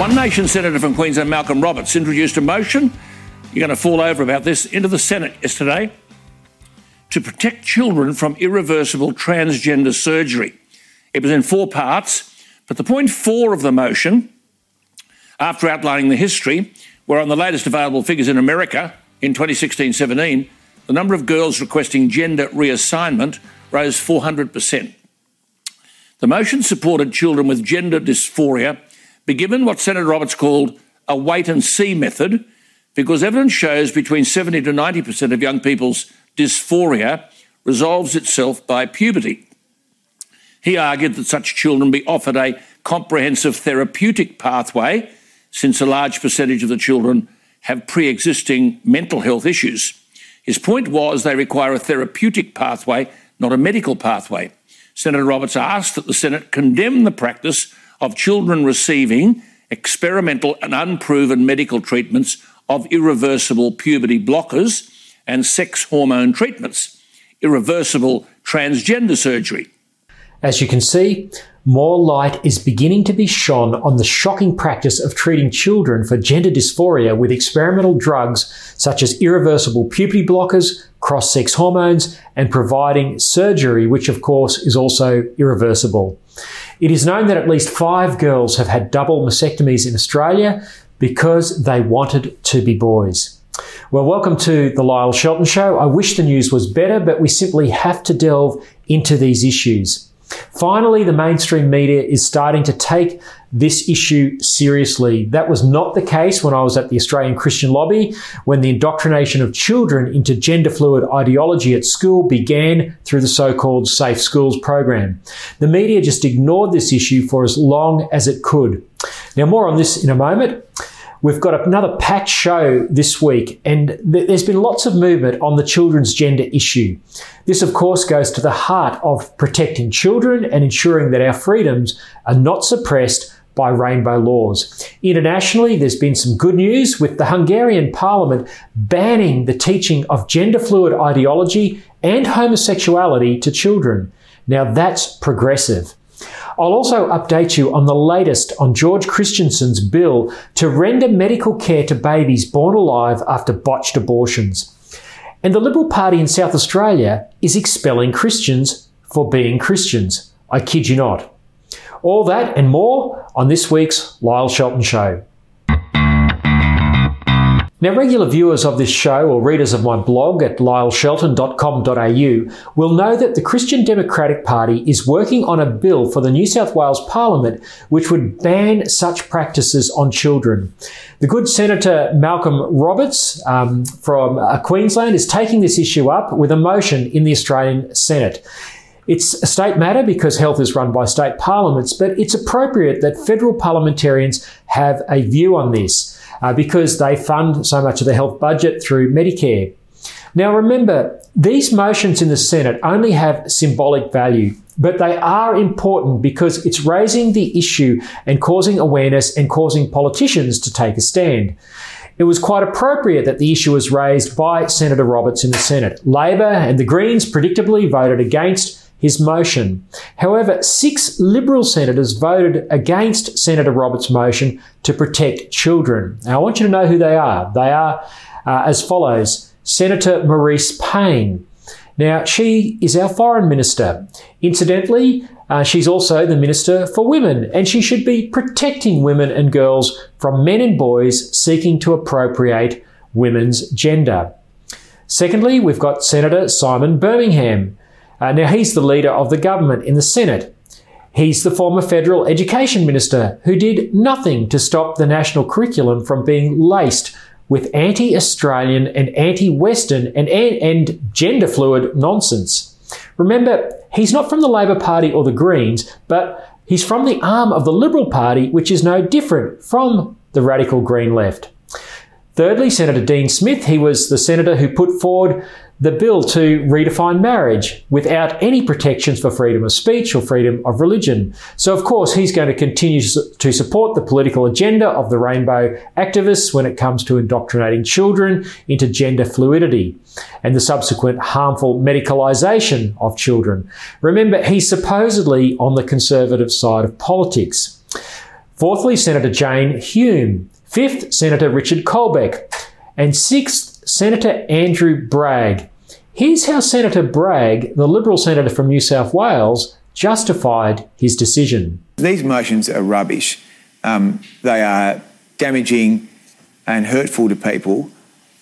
One Nation Senator from Queensland, Malcolm Roberts, introduced a motion. You're going to fall over about this into the Senate yesterday to protect children from irreversible transgender surgery. It was in four parts, but the point four of the motion, after outlining the history, were on the latest available figures in America in 2016 17, the number of girls requesting gender reassignment rose 400%. The motion supported children with gender dysphoria be given what Senator Roberts called a wait and see method because evidence shows between 70 to 90% of young people's dysphoria resolves itself by puberty. He argued that such children be offered a comprehensive therapeutic pathway, since a large percentage of the children have pre existing mental health issues. His point was they require a therapeutic pathway, not a medical pathway. Senator Roberts asked that the Senate condemn the practice of children receiving experimental and unproven medical treatments of irreversible puberty blockers and sex hormone treatments, irreversible transgender surgery. As you can see, more light is beginning to be shone on the shocking practice of treating children for gender dysphoria with experimental drugs such as irreversible puberty blockers, cross sex hormones, and providing surgery, which of course is also irreversible. It is known that at least five girls have had double mastectomies in Australia because they wanted to be boys. Well, welcome to the Lyle Shelton Show. I wish the news was better, but we simply have to delve into these issues. Finally, the mainstream media is starting to take this issue seriously. That was not the case when I was at the Australian Christian Lobby, when the indoctrination of children into gender fluid ideology at school began through the so called Safe Schools program. The media just ignored this issue for as long as it could. Now, more on this in a moment. We've got another packed show this week, and th- there's been lots of movement on the children's gender issue. This, of course, goes to the heart of protecting children and ensuring that our freedoms are not suppressed by rainbow laws. Internationally, there's been some good news with the Hungarian parliament banning the teaching of gender fluid ideology and homosexuality to children. Now that's progressive. I'll also update you on the latest on George Christensen's bill to render medical care to babies born alive after botched abortions. And the Liberal Party in South Australia is expelling Christians for being Christians. I kid you not. All that and more on this week's Lyle Shelton Show. Now, regular viewers of this show or readers of my blog at lyleshelton.com.au will know that the Christian Democratic Party is working on a bill for the New South Wales Parliament which would ban such practices on children. The good Senator Malcolm Roberts um, from uh, Queensland is taking this issue up with a motion in the Australian Senate. It's a state matter because health is run by state parliaments, but it's appropriate that federal parliamentarians have a view on this uh, because they fund so much of the health budget through Medicare. Now remember, these motions in the Senate only have symbolic value, but they are important because it's raising the issue and causing awareness and causing politicians to take a stand. It was quite appropriate that the issue was raised by Senator Roberts in the Senate. Labor and the Greens predictably voted against his motion. However, six Liberal senators voted against Senator Roberts' motion to protect children. Now, I want you to know who they are. They are uh, as follows Senator Marise Payne. Now, she is our foreign minister. Incidentally, uh, she's also the Minister for Women, and she should be protecting women and girls from men and boys seeking to appropriate women's gender. Secondly, we've got Senator Simon Birmingham. Uh, now, he's the leader of the government in the Senate. He's the former federal education minister who did nothing to stop the national curriculum from being laced with anti Australian and anti Western and, and gender fluid nonsense. Remember, he's not from the Labor Party or the Greens, but he's from the arm of the Liberal Party, which is no different from the radical Green left. Thirdly, Senator Dean Smith, he was the senator who put forward the bill to redefine marriage without any protections for freedom of speech or freedom of religion. So, of course, he's going to continue to support the political agenda of the rainbow activists when it comes to indoctrinating children into gender fluidity and the subsequent harmful medicalisation of children. Remember, he's supposedly on the conservative side of politics. Fourthly, Senator Jane Hume. Fifth, Senator Richard Colbeck. And sixth, Senator Andrew Bragg. Here's how Senator Bragg, the Liberal senator from New South Wales, justified his decision. These motions are rubbish. Um, they are damaging and hurtful to people.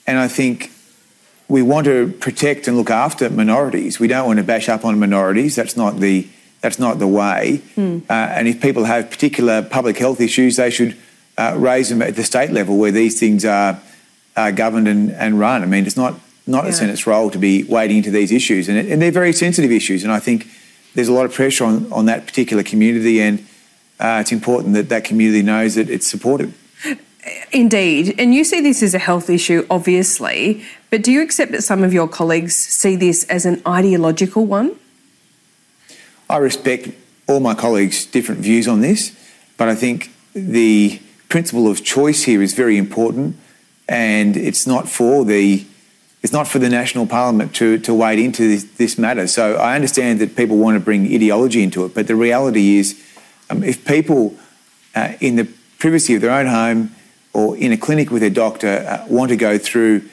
And I think we want to protect and look after minorities. We don't want to bash up on minorities. That's not the that's not the way. Mm. Uh, and if people have particular public health issues, they should uh, raise them at the state level where these things are, are governed and, and run. I mean, it's not not yeah. the Senate's role to be wading into these issues, and, it, and, they're very sensitive issues. And I think there's a lot of pressure on, on that particular community, and uh, it's important that that community knows that it's supported. Indeed. And you see this as a health issue, obviously, but do you accept that some of your colleagues see this as an ideological one? I respect all my colleagues' different views on this, but I think the principle of choice here is very important, and it's not for the it's not for the national parliament to, to wade into this, this matter. So I understand that people want to bring ideology into it, but the reality is, um, if people uh, in the privacy of their own home or in a clinic with a doctor uh, want to go through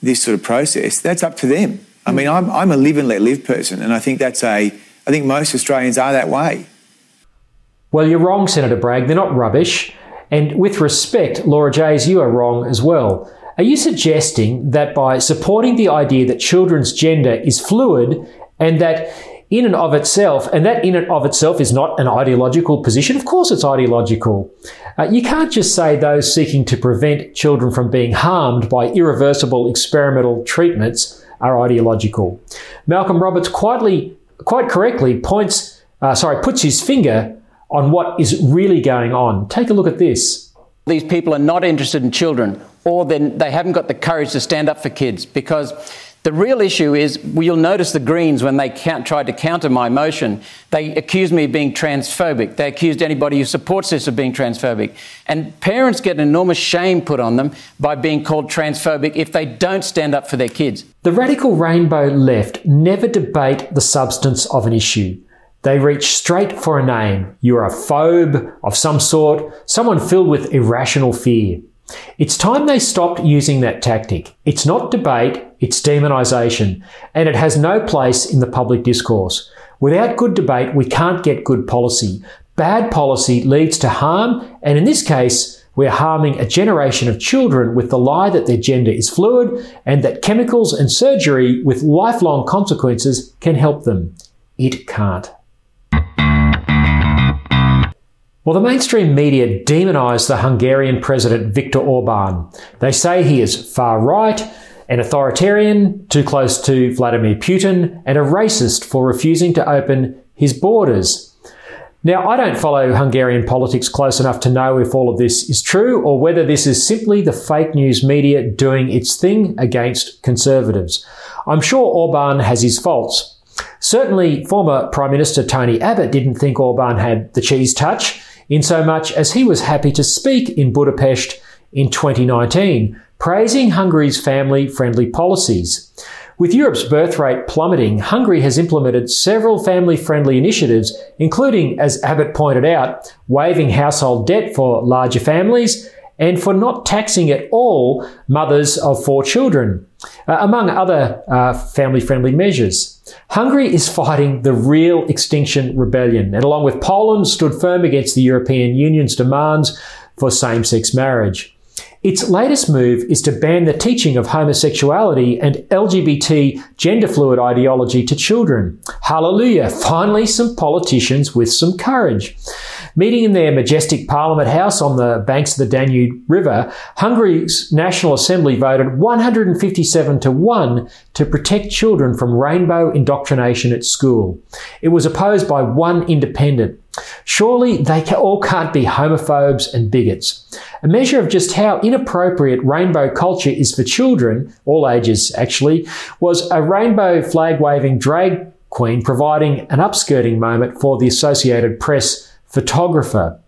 this sort of process, that's up to them. I mean, I'm, I'm a live and let live person, and I think that's a, I think most Australians are that way. Well, you're wrong, Senator Bragg. They're not rubbish. And with respect, Laura Jayes, you are wrong as well. Are you suggesting that by supporting the idea that children's gender is fluid and that in and of itself, and that in and of itself is not an ideological position. Of course, it's ideological. Uh, you can't just say those seeking to prevent children from being harmed by irreversible experimental treatments are ideological. Malcolm Roberts quietly, quite correctly points, uh, sorry, puts his finger on what is really going on. Take a look at this. These people are not interested in children, or then they haven't got the courage to stand up for kids because the real issue is, well, you'll notice the Greens, when they tried to counter my motion, they accused me of being transphobic. They accused anybody who supports this of being transphobic. And parents get an enormous shame put on them by being called transphobic if they don't stand up for their kids. The radical rainbow left never debate the substance of an issue. They reach straight for a name. You're a phobe of some sort, someone filled with irrational fear. It's time they stopped using that tactic. It's not debate, it's demonisation, and it has no place in the public discourse. Without good debate, we can't get good policy. Bad policy leads to harm, and in this case, we're harming a generation of children with the lie that their gender is fluid and that chemicals and surgery with lifelong consequences can help them. It can't. Well, the mainstream media demonise the Hungarian president Viktor Orban. They say he is far right, an authoritarian, too close to Vladimir Putin, and a racist for refusing to open his borders. Now, I don't follow Hungarian politics close enough to know if all of this is true or whether this is simply the fake news media doing its thing against conservatives. I'm sure Orban has his faults. Certainly, former Prime Minister Tony Abbott didn't think Orban had the cheese touch insomuch as he was happy to speak in Budapest in 2019, praising Hungary's family friendly policies. With Europe's birth rate plummeting, Hungary has implemented several family friendly initiatives, including, as Abbott pointed out, waiving household debt for larger families and for not taxing at all mothers of four children, uh, among other uh, family friendly measures. Hungary is fighting the real extinction rebellion, and along with Poland, stood firm against the European Union's demands for same sex marriage. Its latest move is to ban the teaching of homosexuality and LGBT gender fluid ideology to children. Hallelujah! Finally, some politicians with some courage. Meeting in their majestic Parliament House on the banks of the Danube River, Hungary's National Assembly voted 157 to 1 to protect children from rainbow indoctrination at school. It was opposed by one independent. Surely they all can't be homophobes and bigots. A measure of just how inappropriate rainbow culture is for children, all ages actually, was a rainbow flag waving drag queen providing an upskirting moment for the Associated Press photographer.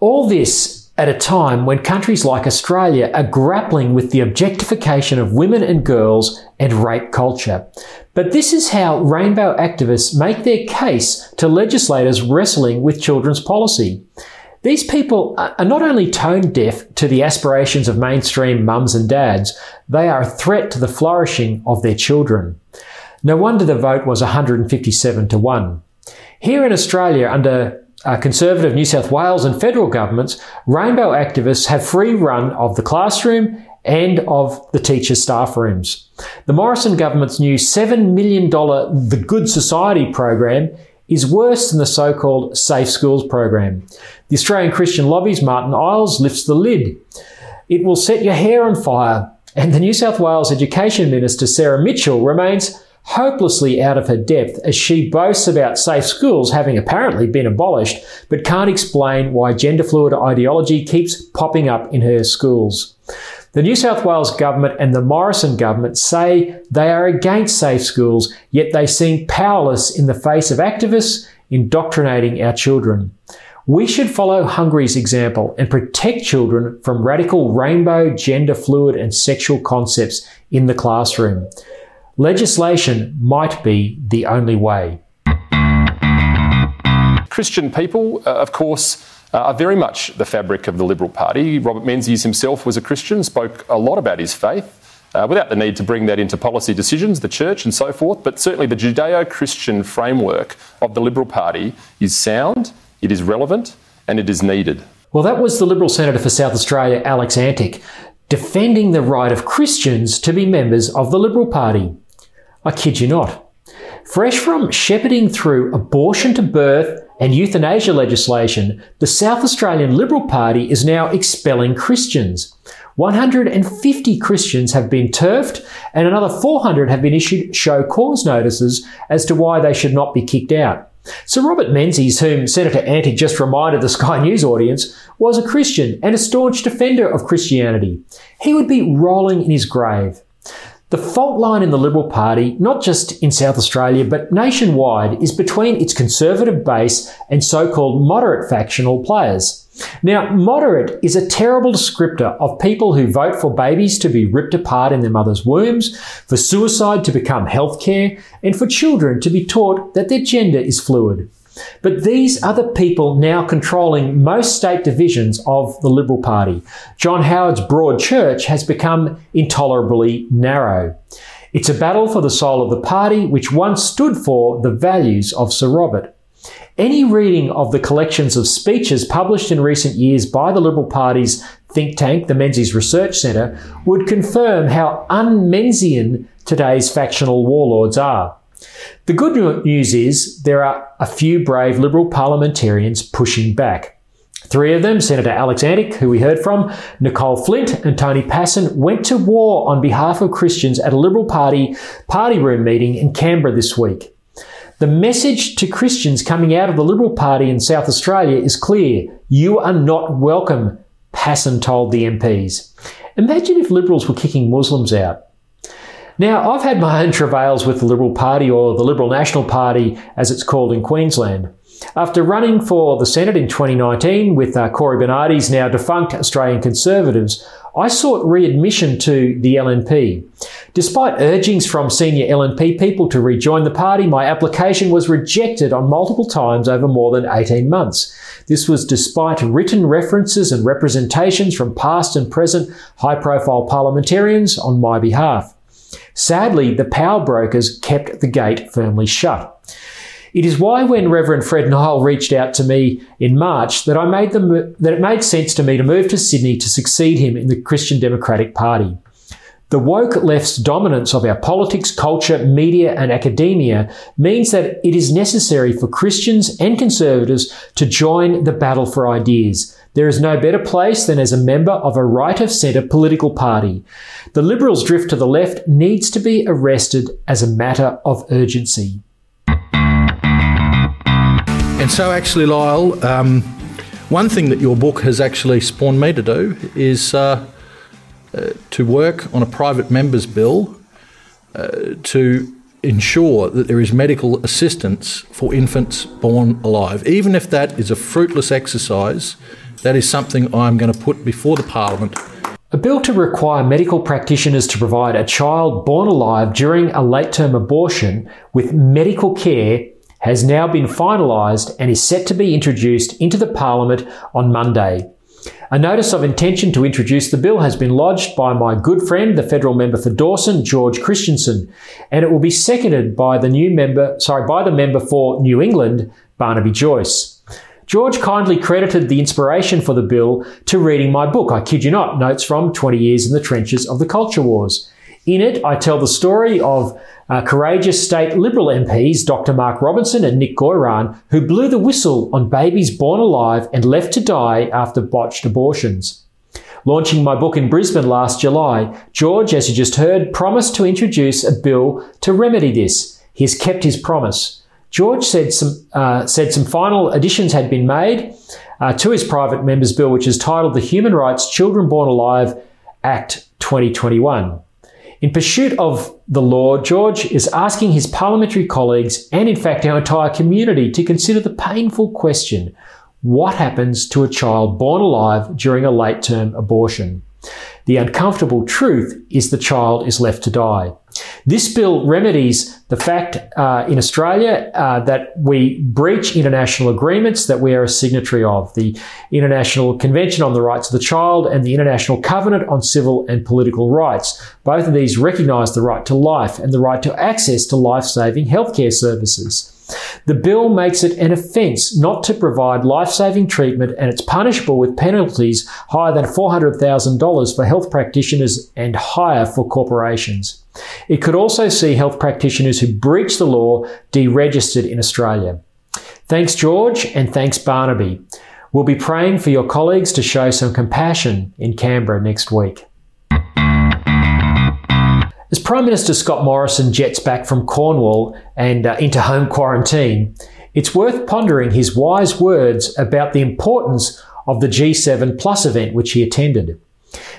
All this at a time when countries like Australia are grappling with the objectification of women and girls and rape culture. But this is how rainbow activists make their case to legislators wrestling with children's policy. These people are not only tone deaf to the aspirations of mainstream mums and dads, they are a threat to the flourishing of their children. No wonder the vote was 157 to 1. Here in Australia, under uh, Conservative New South Wales and federal governments, rainbow activists have free run of the classroom and of the teachers' staff rooms. The Morrison government's new $7 million The Good Society program is worse than the so-called Safe Schools program. The Australian Christian Lobby's Martin Iles lifts the lid. It will set your hair on fire. And the New South Wales Education Minister, Sarah Mitchell, remains hopelessly out of her depth as she boasts about safe schools having apparently been abolished, but can't explain why gender fluid ideology keeps popping up in her schools. The New South Wales government and the Morrison government say they are against safe schools, yet they seem powerless in the face of activists indoctrinating our children. We should follow Hungary's example and protect children from radical rainbow, gender fluid, and sexual concepts in the classroom. Legislation might be the only way. Christian people, uh, of course, uh, are very much the fabric of the Liberal Party. Robert Menzies himself was a Christian, spoke a lot about his faith. Uh, without the need to bring that into policy decisions, the church and so forth, but certainly the Judeo Christian framework of the Liberal Party is sound, it is relevant, and it is needed. Well, that was the Liberal Senator for South Australia, Alex Antic, defending the right of Christians to be members of the Liberal Party. I kid you not. Fresh from shepherding through abortion to birth and euthanasia legislation, the South Australian Liberal Party is now expelling Christians. 150 Christians have been turfed, and another 400 have been issued show cause notices as to why they should not be kicked out. Sir Robert Menzies, whom Senator Antic just reminded the Sky News audience, was a Christian and a staunch defender of Christianity. He would be rolling in his grave. The fault line in the Liberal Party, not just in South Australia but nationwide, is between its conservative base and so called moderate factional players. Now, moderate is a terrible descriptor of people who vote for babies to be ripped apart in their mother's wombs, for suicide to become healthcare, and for children to be taught that their gender is fluid. But these are the people now controlling most state divisions of the Liberal Party. John Howard's broad church has become intolerably narrow. It's a battle for the soul of the party, which once stood for the values of Sir Robert. Any reading of the collections of speeches published in recent years by the Liberal Party's think tank, the Menzies Research Centre, would confirm how un-Menzian today's factional warlords are. The good news is there are a few brave Liberal parliamentarians pushing back. Three of them, Senator Alex Antic, who we heard from, Nicole Flint and Tony Pasin, went to war on behalf of Christians at a Liberal Party party room meeting in Canberra this week. The message to Christians coming out of the Liberal Party in South Australia is clear. You are not welcome, Pasin told the MPs. Imagine if Liberals were kicking Muslims out. Now, I've had my own travails with the Liberal Party, or the Liberal National Party as it's called in Queensland. After running for the Senate in 2019 with uh, Cory Bernardi's now defunct Australian Conservatives, I sought readmission to the LNP. Despite urgings from senior LNP people to rejoin the party, my application was rejected on multiple times over more than 18 months. This was despite written references and representations from past and present high profile parliamentarians on my behalf. Sadly, the power brokers kept the gate firmly shut. It is why when Reverend Fred Nile reached out to me in March that I made the, that it made sense to me to move to Sydney to succeed him in the Christian Democratic Party. The woke left's dominance of our politics, culture, media, and academia means that it is necessary for Christians and conservatives to join the battle for ideas. There is no better place than as a member of a right of centre political party. The Liberals' drift to the left needs to be arrested as a matter of urgency. And so, actually, Lyle, um, one thing that your book has actually spawned me to do is uh, uh, to work on a private member's bill uh, to ensure that there is medical assistance for infants born alive. Even if that is a fruitless exercise, that is something I'm going to put before the Parliament. A bill to require medical practitioners to provide a child born alive during a late term abortion with medical care has now been finalised and is set to be introduced into the Parliament on Monday. A notice of intention to introduce the bill has been lodged by my good friend, the federal member for Dawson, George Christensen, and it will be seconded by the new member, sorry, by the member for New England, Barnaby Joyce. George kindly credited the inspiration for the bill to reading my book, I kid you not, Notes from 20 Years in the Trenches of the Culture Wars. In it, I tell the story of uh, courageous state Liberal MPs Dr. Mark Robinson and Nick Goiran, who blew the whistle on babies born alive and left to die after botched abortions. Launching my book in Brisbane last July, George, as you just heard, promised to introduce a bill to remedy this. He has kept his promise. George said some, uh, said some final additions had been made uh, to his private member's bill, which is titled the Human Rights Children Born Alive Act 2021. In pursuit of the law, George is asking his parliamentary colleagues and, in fact, our entire community to consider the painful question what happens to a child born alive during a late term abortion? The uncomfortable truth is the child is left to die. This bill remedies the fact uh, in Australia uh, that we breach international agreements that we are a signatory of the International Convention on the Rights of the Child and the International Covenant on Civil and Political Rights. Both of these recognise the right to life and the right to access to life saving healthcare services. The bill makes it an offence not to provide life saving treatment and it's punishable with penalties higher than $400,000 for health practitioners and higher for corporations. It could also see health practitioners who breach the law deregistered in Australia. Thanks, George, and thanks, Barnaby. We'll be praying for your colleagues to show some compassion in Canberra next week. As Prime Minister Scott Morrison jets back from Cornwall and uh, into home quarantine, it's worth pondering his wise words about the importance of the G7 Plus event which he attended.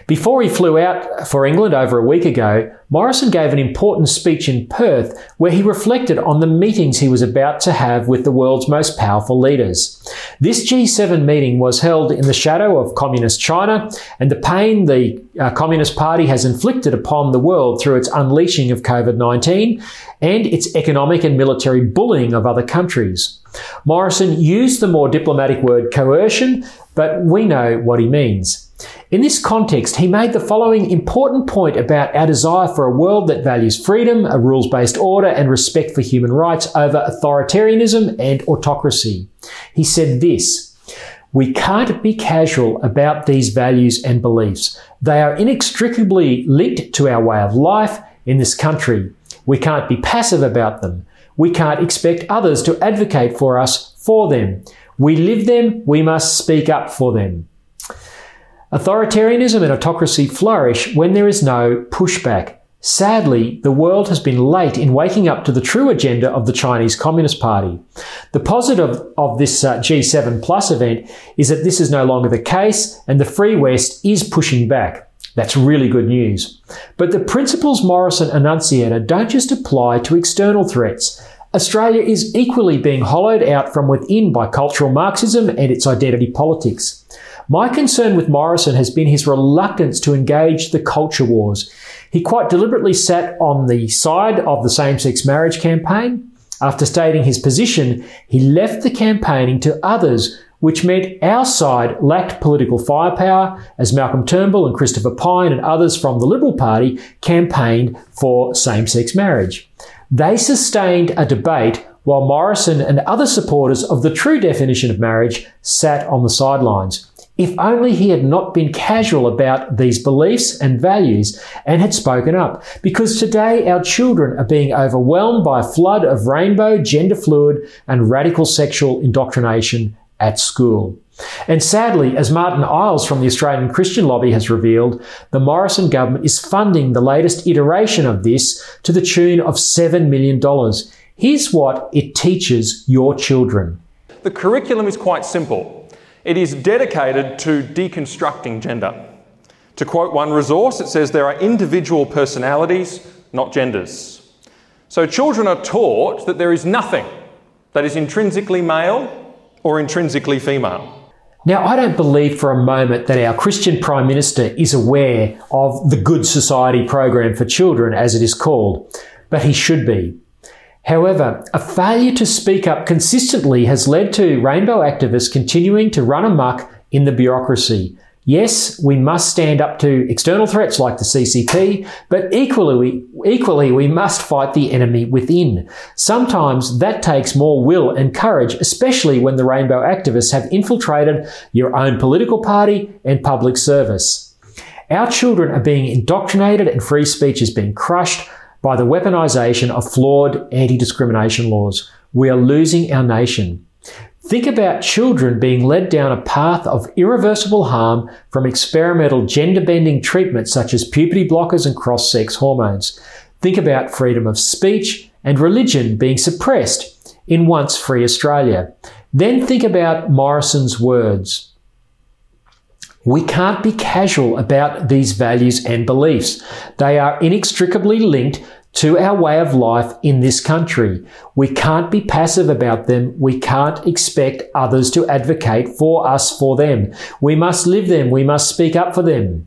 Before he flew out for England over a week ago, Morrison gave an important speech in Perth where he reflected on the meetings he was about to have with the world's most powerful leaders. This G7 meeting was held in the shadow of Communist China and the pain the uh, Communist Party has inflicted upon the world through its unleashing of COVID 19 and its economic and military bullying of other countries. Morrison used the more diplomatic word coercion, but we know what he means. In this context, he made the following important point about our desire for a world that values freedom, a rules based order, and respect for human rights over authoritarianism and autocracy. He said this We can't be casual about these values and beliefs. They are inextricably linked to our way of life in this country. We can't be passive about them. We can't expect others to advocate for us for them. We live them, we must speak up for them. Authoritarianism and autocracy flourish when there is no pushback. Sadly, the world has been late in waking up to the true agenda of the Chinese Communist Party. The positive of this uh, G7 Plus event is that this is no longer the case and the Free West is pushing back. That's really good news. But the principles Morrison enunciated don't just apply to external threats. Australia is equally being hollowed out from within by cultural Marxism and its identity politics. My concern with Morrison has been his reluctance to engage the culture wars. He quite deliberately sat on the side of the same sex marriage campaign. After stating his position, he left the campaigning to others, which meant our side lacked political firepower as Malcolm Turnbull and Christopher Pyne and others from the Liberal Party campaigned for same sex marriage. They sustained a debate while Morrison and other supporters of the true definition of marriage sat on the sidelines. If only he had not been casual about these beliefs and values and had spoken up. Because today our children are being overwhelmed by a flood of rainbow, gender fluid, and radical sexual indoctrination at school. And sadly, as Martin Iles from the Australian Christian Lobby has revealed, the Morrison government is funding the latest iteration of this to the tune of $7 million. Here's what it teaches your children. The curriculum is quite simple. It is dedicated to deconstructing gender. To quote one resource, it says there are individual personalities, not genders. So children are taught that there is nothing that is intrinsically male or intrinsically female. Now, I don't believe for a moment that our Christian Prime Minister is aware of the Good Society program for children, as it is called, but he should be. However, a failure to speak up consistently has led to rainbow activists continuing to run amok in the bureaucracy. Yes, we must stand up to external threats like the CCP, but equally, equally we must fight the enemy within. Sometimes that takes more will and courage, especially when the rainbow activists have infiltrated your own political party and public service. Our children are being indoctrinated and free speech is being crushed by the weaponization of flawed anti-discrimination laws. We are losing our nation. Think about children being led down a path of irreversible harm from experimental gender bending treatments such as puberty blockers and cross sex hormones. Think about freedom of speech and religion being suppressed in once free Australia. Then think about Morrison's words. We can't be casual about these values and beliefs. They are inextricably linked to our way of life in this country. We can't be passive about them. We can't expect others to advocate for us for them. We must live them. We must speak up for them.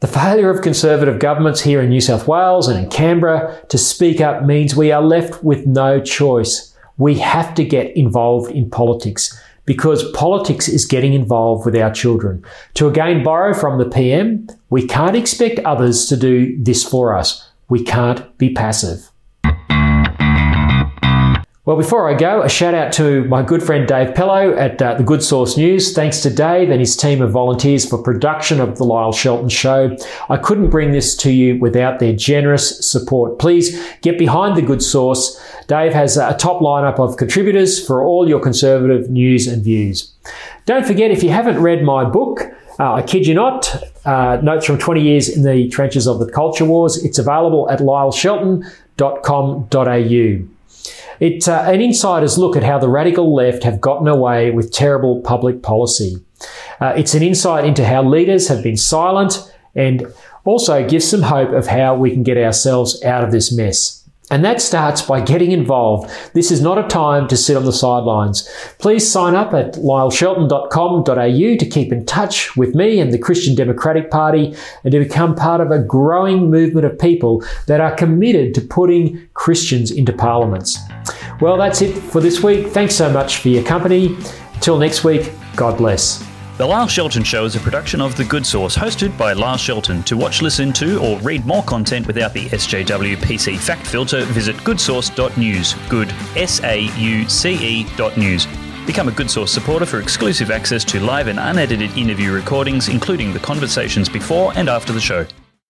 The failure of Conservative governments here in New South Wales and in Canberra to speak up means we are left with no choice. We have to get involved in politics because politics is getting involved with our children. To again borrow from the PM, we can't expect others to do this for us. We can't be passive. Well, before I go, a shout out to my good friend Dave Pellowe at uh, the Good Sauce News. Thanks to Dave and his team of volunteers for production of the Lyle Shelton Show. I couldn't bring this to you without their generous support. Please get behind the Good Sauce. Dave has a top lineup of contributors for all your conservative news and views. Don't forget, if you haven't read my book, uh, I kid you not, uh, Notes from 20 Years in the Trenches of the Culture Wars, it's available at lyleshelton.com.au. It's uh, an insider's look at how the radical left have gotten away with terrible public policy. Uh, it's an insight into how leaders have been silent and also gives some hope of how we can get ourselves out of this mess. And that starts by getting involved. This is not a time to sit on the sidelines. Please sign up at lyleshelton.com.au to keep in touch with me and the Christian Democratic Party and to become part of a growing movement of people that are committed to putting Christians into parliaments. Well, that's it for this week. Thanks so much for your company. Till next week, God bless. The Lyle Shelton Show is a production of The Good Sauce, hosted by Lyle Shelton. To watch, listen to, or read more content without the SJW PC fact filter, visit goodsauce.news. Good, S A U C E dot news. Become a Good Sauce supporter for exclusive access to live and unedited interview recordings, including the conversations before and after the show.